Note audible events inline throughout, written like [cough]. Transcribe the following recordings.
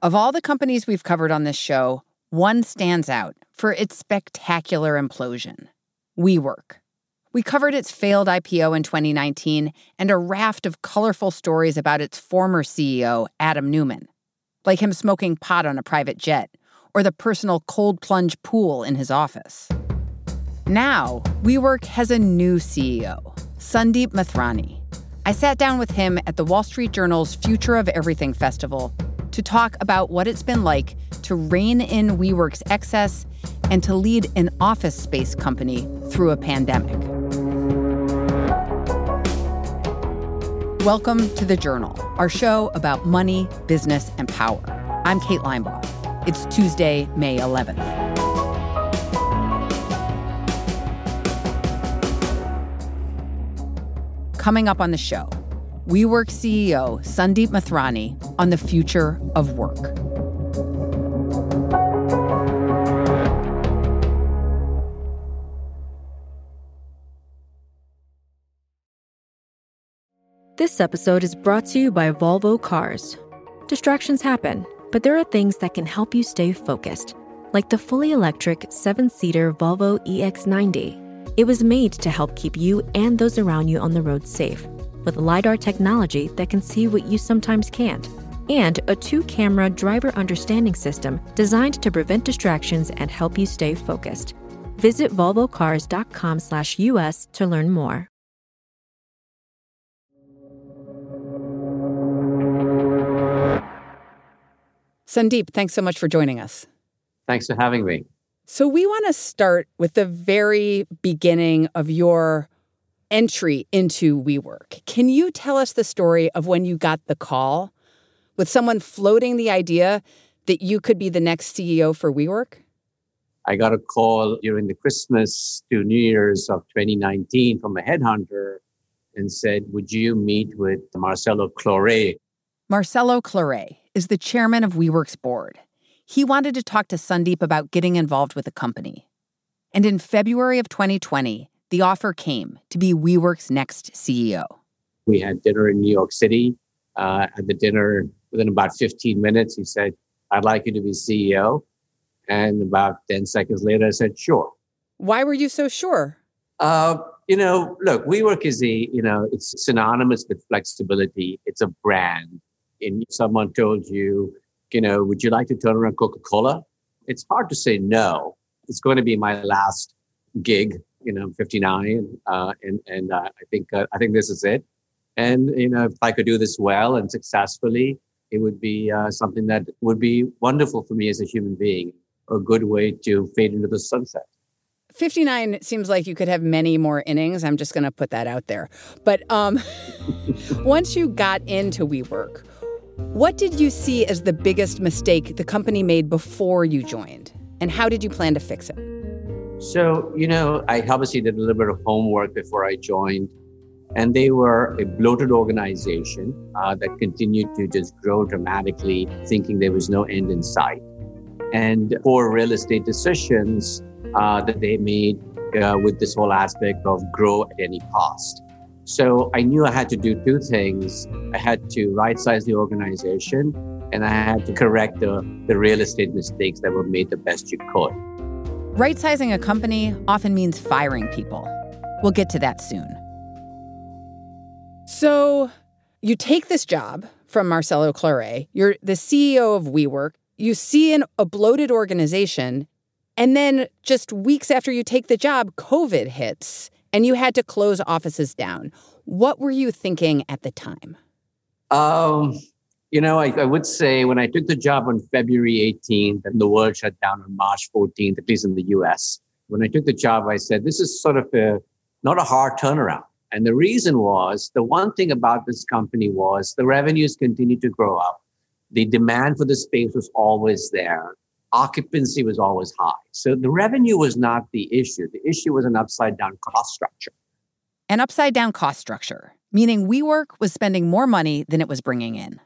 Of all the companies we've covered on this show, one stands out for its spectacular implosion WeWork. We covered its failed IPO in 2019 and a raft of colorful stories about its former CEO, Adam Neumann, like him smoking pot on a private jet or the personal cold plunge pool in his office. Now, WeWork has a new CEO, Sandeep Mathrani. I sat down with him at the Wall Street Journal's Future of Everything Festival to talk about what it's been like to rein in WeWork's excess and to lead an office space company through a pandemic. Welcome to The Journal, our show about money, business, and power. I'm Kate Linebaugh. It's Tuesday, May 11th. Coming up on the show, WeWork CEO Sandeep Mathrani on the future of work. This episode is brought to you by Volvo Cars. Distractions happen, but there are things that can help you stay focused, like the fully electric seven seater Volvo EX90. It was made to help keep you and those around you on the road safe with LiDAR technology that can see what you sometimes can't, and a two camera driver understanding system designed to prevent distractions and help you stay focused. Visit volvocars.com slash US to learn more. Sandeep, thanks so much for joining us. Thanks for having me. So, we want to start with the very beginning of your entry into WeWork. Can you tell us the story of when you got the call with someone floating the idea that you could be the next CEO for WeWork? I got a call during the Christmas to New Year's of 2019 from a headhunter and said, Would you meet with Marcelo Claure? Marcelo Claure is the chairman of WeWork's board. He wanted to talk to Sandeep about getting involved with the company. And in February of 2020, the offer came to be WeWork's next CEO. We had dinner in New York City. Uh, at the dinner, within about 15 minutes, he said, I'd like you to be CEO. And about 10 seconds later, I said, sure. Why were you so sure? Uh, you know, look, WeWork is a, you know, it's synonymous with flexibility. It's a brand. And someone told you, you know, would you like to turn around Coca Cola? It's hard to say no. It's going to be my last gig you know, I'm 59, uh, and and uh, I think uh, I think this is it. And you know, if I could do this well and successfully, it would be uh, something that would be wonderful for me as a human being. A good way to fade into the sunset. 59 seems like you could have many more innings. I'm just going to put that out there. But um, [laughs] once you got into WeWork, what did you see as the biggest mistake the company made before you joined? And how did you plan to fix it? So, you know, I obviously did a little bit of homework before I joined, and they were a bloated organization uh, that continued to just grow dramatically, thinking there was no end in sight. And poor real estate decisions uh, that they made uh, with this whole aspect of grow at any cost. So I knew I had to do two things. I had to right size the organization, and I had to correct the, the real estate mistakes that were made the best you could. Right sizing a company often means firing people. We'll get to that soon. So, you take this job from Marcelo Claure, you're the CEO of WeWork, you see an, a bloated organization, and then just weeks after you take the job, COVID hits and you had to close offices down. What were you thinking at the time? Um, you know, I, I, would say when I took the job on February 18th and the world shut down on March 14th, at least in the US, when I took the job, I said, this is sort of a, not a hard turnaround. And the reason was the one thing about this company was the revenues continued to grow up. The demand for the space was always there. Occupancy was always high. So the revenue was not the issue. The issue was an upside down cost structure. An upside down cost structure, meaning WeWork was spending more money than it was bringing in.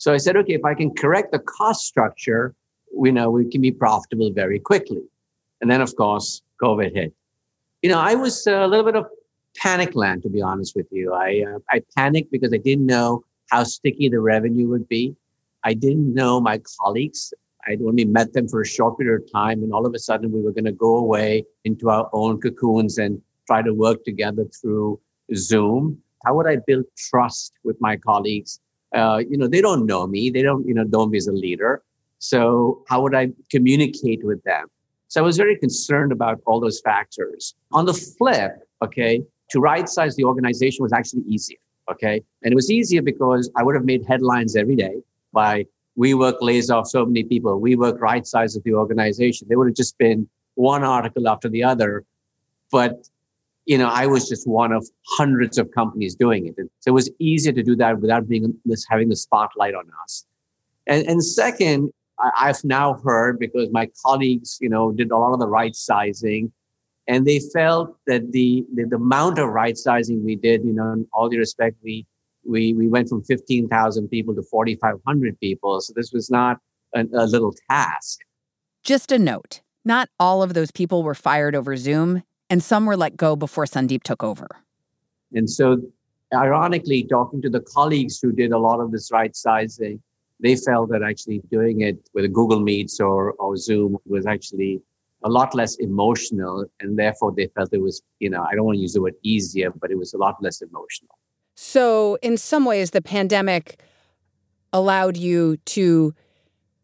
So I said, okay, if I can correct the cost structure, we know we can be profitable very quickly. And then, of course, COVID hit. You know, I was a little bit of panic land, to be honest with you. I, uh, I panicked because I didn't know how sticky the revenue would be. I didn't know my colleagues. I'd only met them for a short period of time. And all of a sudden, we were going to go away into our own cocoons and try to work together through Zoom. How would I build trust with my colleagues? Uh, you know, they don't know me. They don't, you know, know me as a leader. So how would I communicate with them? So I was very concerned about all those factors. On the flip, okay, to right size the organization was actually easier. Okay. And it was easier because I would have made headlines every day by we work lays off so many people. we work right size of the organization. They would have just been one article after the other. But, you know, I was just one of hundreds of companies doing it. And so it was easier to do that without being this, having the spotlight on us. And, and second, I, have now heard because my colleagues, you know, did a lot of the right sizing and they felt that the, the, the amount of right sizing we did, you know, in all due respect, we we we went from 15,000 people to 4,500 people. So this was not a, a little task. Just a note: not all of those people were fired over Zoom, and some were let go before Sandeep took over. And so, ironically, talking to the colleagues who did a lot of this right sizing, they felt that actually doing it with Google Meets or, or Zoom was actually a lot less emotional and therefore they felt it was you know i don't want to use the word easier but it was a lot less emotional so in some ways the pandemic allowed you to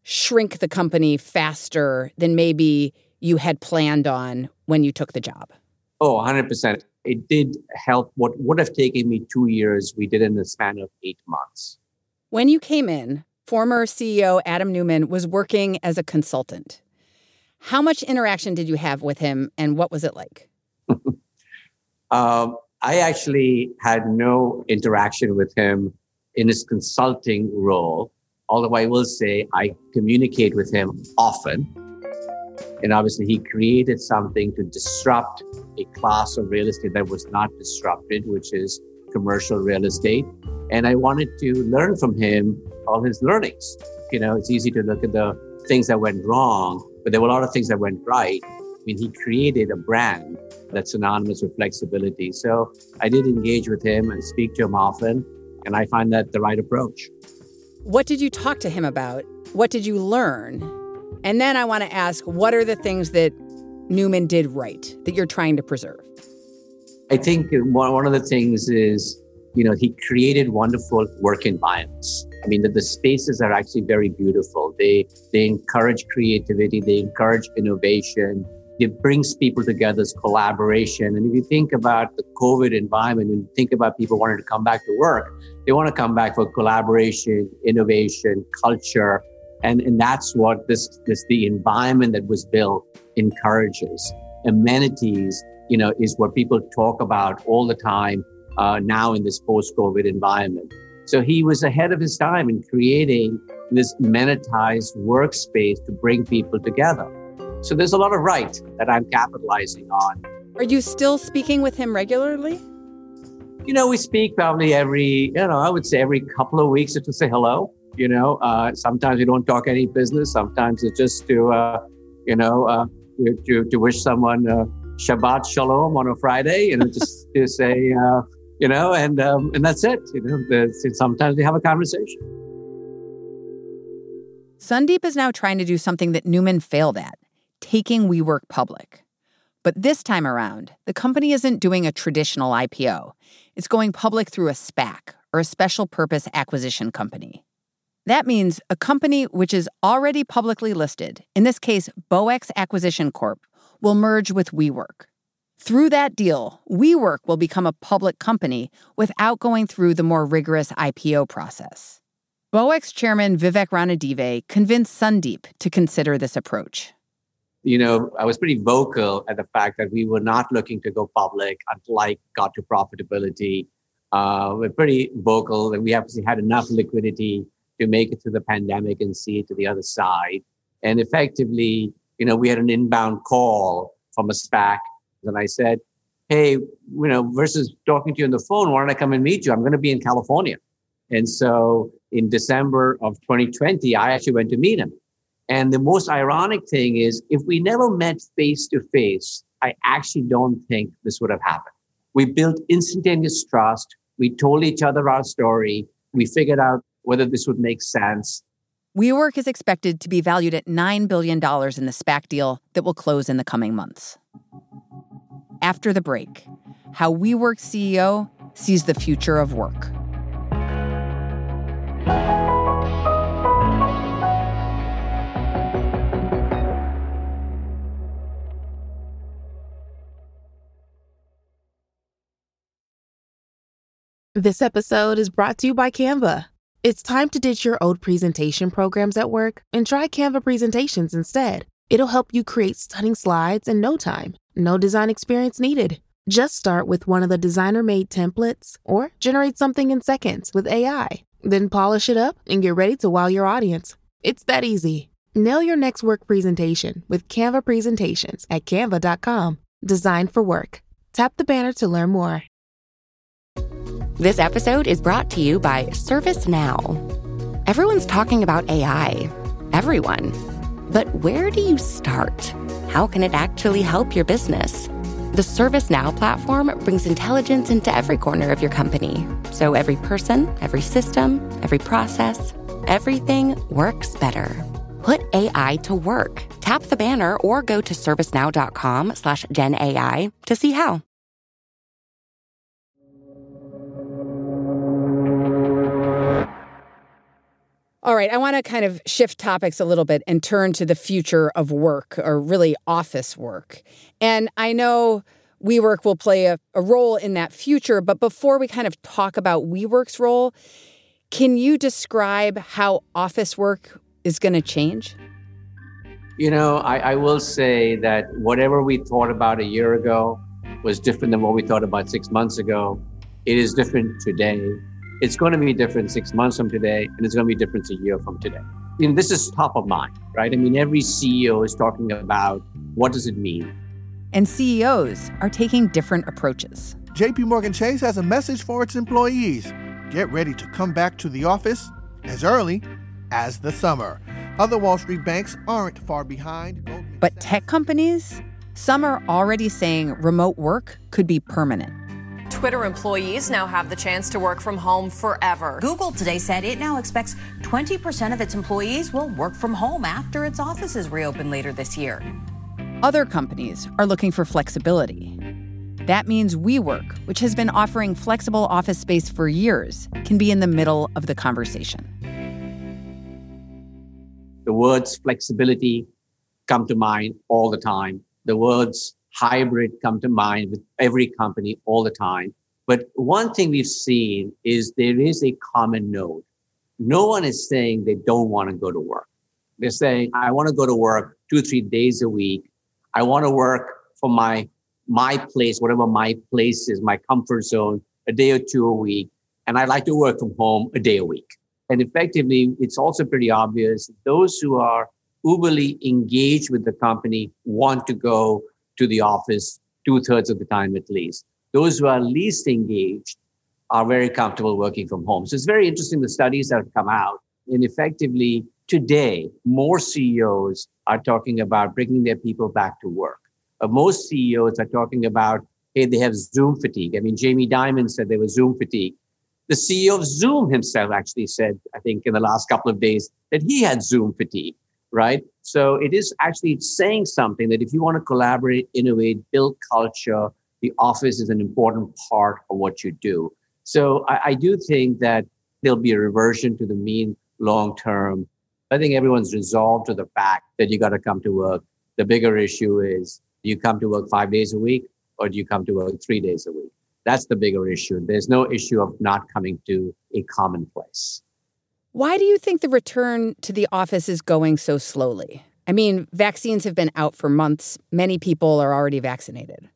shrink the company faster than maybe you had planned on when you took the job? Oh 100% it did help what would have taken me two years. We did in the span of eight months. When you came in former ceo adam Neumann was working as a consultant. How much interaction did you have with him and what was it like? [laughs] um, I actually had no interaction with him in his consulting role, although I will say I communicate with him often. And obviously, he created something to disrupt a class of real estate that was not disrupted, which is commercial real estate. And I wanted to learn from him all his learnings. You know, it's easy to look at the things that went wrong, but there were a lot of things that went right. I mean, he created a brand that's synonymous with flexibility. So I did engage with him and speak to him often, and I find that the right approach. What did you talk to him about? What did you learn? And then I want to ask what are the things that Neumann did right that you're trying to preserve? I think one of the things is, you know, he created wonderful work environments. I mean, the, the spaces are actually very beautiful. They, they encourage creativity. They encourage innovation. It brings people together as collaboration. And if you think about the COVID environment and think about people wanting to come back to work, they want to come back for collaboration, innovation, culture. And, and that's what this, this, the environment that was built encourages. Amenities, you know, is what people talk about all the time uh, now in this post-COVID environment. So he was ahead of his time in creating this monetized workspace to bring people together. So there's a lot of right that I'm capitalizing on. Are you still speaking with him regularly? You know, we speak probably every, you know, I would say every couple of weeks to say hello. You know, uh, sometimes we don't talk any business. Sometimes it's just to, uh, you know, uh, to, to wish someone uh, Shabbat Shalom on a Friday, you know, just to [laughs] [laughs] say, uh, you know, and um, and that's it. You know, sometimes we have a conversation. Sandeep is now trying to do something that Neumann failed at, taking WeWork public. But this time around, the company isn't doing a traditional IPO. It's going public through a SPAC, or a special purpose acquisition company. That means a company which is already publicly listed, in this case, BowX Acquisition Corp, will merge with WeWork. Through that deal, WeWork will become a public company without going through the more rigorous IPO process. BowX chairman Vivek Ranadive convinced Sandeep to consider this approach. You know, I was pretty vocal at the fact that we were not looking to go public until I got to profitability. Uh, we're pretty vocal that we obviously had enough liquidity to make it through the pandemic and see it to the other side. And effectively, you know, we had an inbound call from a SPAC and I said, Hey, you know, versus talking to you on the phone, why don't I come and meet you? I'm going to be in California. And so in December of 2020, I actually went to meet him. And the most ironic thing is, if we never met face to face, I actually don't think this would have happened. We built instantaneous trust. We told each other our story. We figured out whether this would make sense. WeWork is expected to be valued at $9 billion in the SPAC deal that will close in the coming months. After the break, how WeWork CEO sees the future of work. This episode is brought to you by Canva. It's time to ditch your old presentation programs at work and try Canva presentations instead. It'll help you create stunning slides in no time. No design experience needed. Just start with one of the designer made templates or generate something in seconds with AI. Then polish it up and get ready to wow your audience. It's that easy. Nail your next work presentation with Canva presentations at canva.com. Designed for work. Tap the banner to learn more. This episode is brought to you by ServiceNow. Everyone's talking about AI. Everyone. But where do you start? How can it actually help your business? The ServiceNow platform brings intelligence into every corner of your company. So every person, every system, every process, everything works better. Put AI to work. Tap the banner or go to servicenow.com slash GenAI to see how. All right, I want to kind of shift topics a little bit and turn to the future of work or really office work. And I know WeWork will play a, a, role in that future, but before we kind of talk about WeWork's role, can you describe how office work is going to change? You know, I, I will say that whatever we thought about a year ago was different than what we thought about six months ago. It is different today it's going to be different six months from today, and it's going to be different a year from today. I mean, this is top of mind, right? I mean, every CEO is talking about what does it mean. And CEOs are taking different approaches. JP Morgan Chase has a message for its employees. Get ready to come back to the office as early as the summer. Other Wall Street banks aren't far behind. But tech companies, some are already saying remote work could be permanent. Twitter employees now have the chance to work from home forever. Google today said it now expects 20% of its employees will work from home after its offices reopen later this year. Other companies are looking for flexibility. That means WeWork, which has been offering flexible office space for years, can be in the middle of the conversation. The words flexibility come to mind all the time. The words hybrid come to mind with every company all the time. But one thing we've seen is there is a common node. No one is saying they don't want to go to work. They're saying, I want to go to work two, three days a week. I want to work for my, my place, whatever my place is, my comfort zone, a day or two a week. And I like to work from home a day a week. And effectively, it's also pretty obvious those who are uberly engaged with the company want to go to the office two thirds of the time at least. Those who are least engaged are very comfortable working from home. So it's very interesting the studies that have come out. And effectively, today, more CEOs are talking about bringing their people back to work. Most CEOs are talking about, hey, they have Zoom fatigue. I mean, Jamie Dimon said there was Zoom fatigue. The CEO of Zoom himself actually said, I think in the last couple of days, that he had Zoom fatigue right? So it is actually saying something that if you want to collaborate, innovate, build culture, the office is an important part of what you do. So I, I do think that there'll be a reversion to the mean long term. I think everyone's resolved to the fact that you got to come to work. The bigger issue is do you come to work five days a week or do you come to work three days a week? That's the bigger issue. There's no issue of not coming to a common place. Why do you think the return to the office is going so slowly? I mean, vaccines have been out for months. Many people are already vaccinated.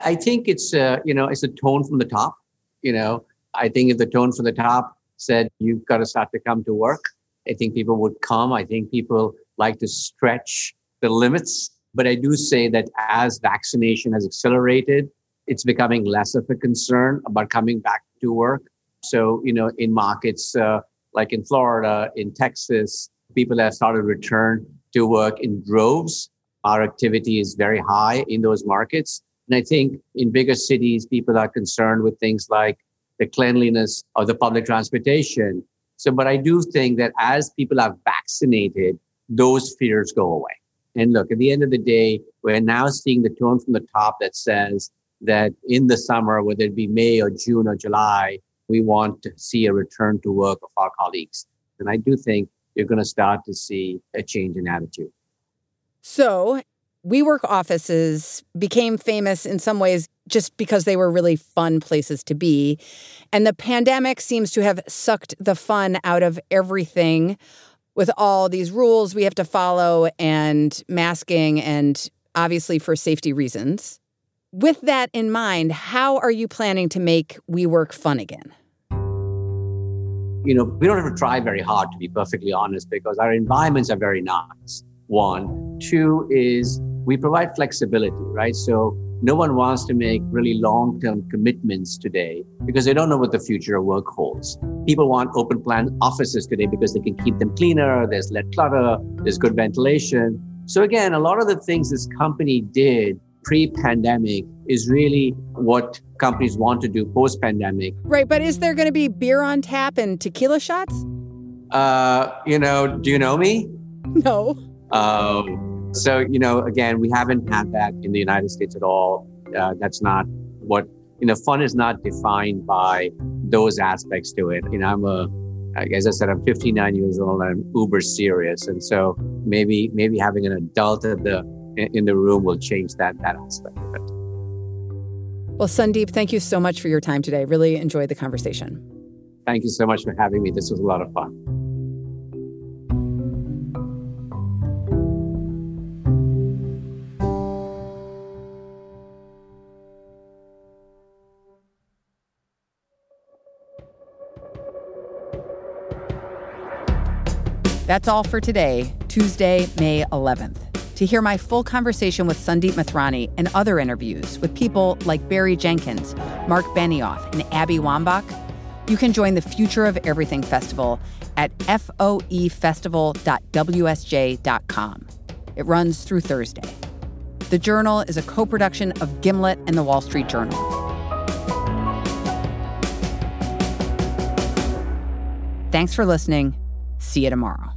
I think it's a, you know, it's a tone from the top. You know, I think if the tone from the top said you've got to start to come to work, I think people would come. I think people like to stretch the limits. But I do say that as vaccination has accelerated, it's becoming less of a concern about coming back to work. So, you know, in markets uh, like in Florida, in Texas, people have started to return to work in droves. Our activity is very high in those markets. And I think in bigger cities, people are concerned with things like the cleanliness of the public transportation, So, but I do think that as people are vaccinated, those fears go away. And look, at the end of the day, we're now seeing the tone from the top that says that in the summer, whether it be May or June or July, we want to see a return to work of our colleagues. And I do think you're going to start to see a change in attitude. So, WeWork offices became famous in some ways just because they were really fun places to be. And the pandemic seems to have sucked the fun out of everything with all these rules we have to follow and masking and obviously for safety reasons. With that in mind, how are you planning to make WeWork fun again? You know, we don't have to try very hard to be perfectly honest because our environments are very nice. One. Two is we provide flexibility, right? So no one wants to make really long term commitments today because they don't know what the future of work holds. People want open plan offices today because they can keep them cleaner, there's less clutter, there's good ventilation. So, again, a lot of the things this company did pre pandemic is really what companies want to do post pandemic. Right. But is there going to be beer on tap and tequila shots? Uh, you know, do you know me? No. Um, so, you know, again, we haven't had that in the United States at all. Uh, that's not what, you know, fun is not defined by those aspects to it. You know, I'm a, as I said, I'm 59 years old. I'm uber serious, and so maybe maybe having an adult at the in the room will change that that aspect of it. Well, Sandeep, thank you so much for your time today. Really enjoyed the conversation. Thank you so much for having me. This was a lot of fun. That's all for today, Tuesday, May 11th. To hear my full conversation with Sandeep Mathrani and other interviews with people like Barry Jenkins, Marc Benioff, and Abby Wambach, you can join the Future of Everything Festival at foefestival.wsj.com. It runs through Thursday. The Journal is a co production of Gimlet and the Wall Street Journal. Thanks for listening. See you tomorrow.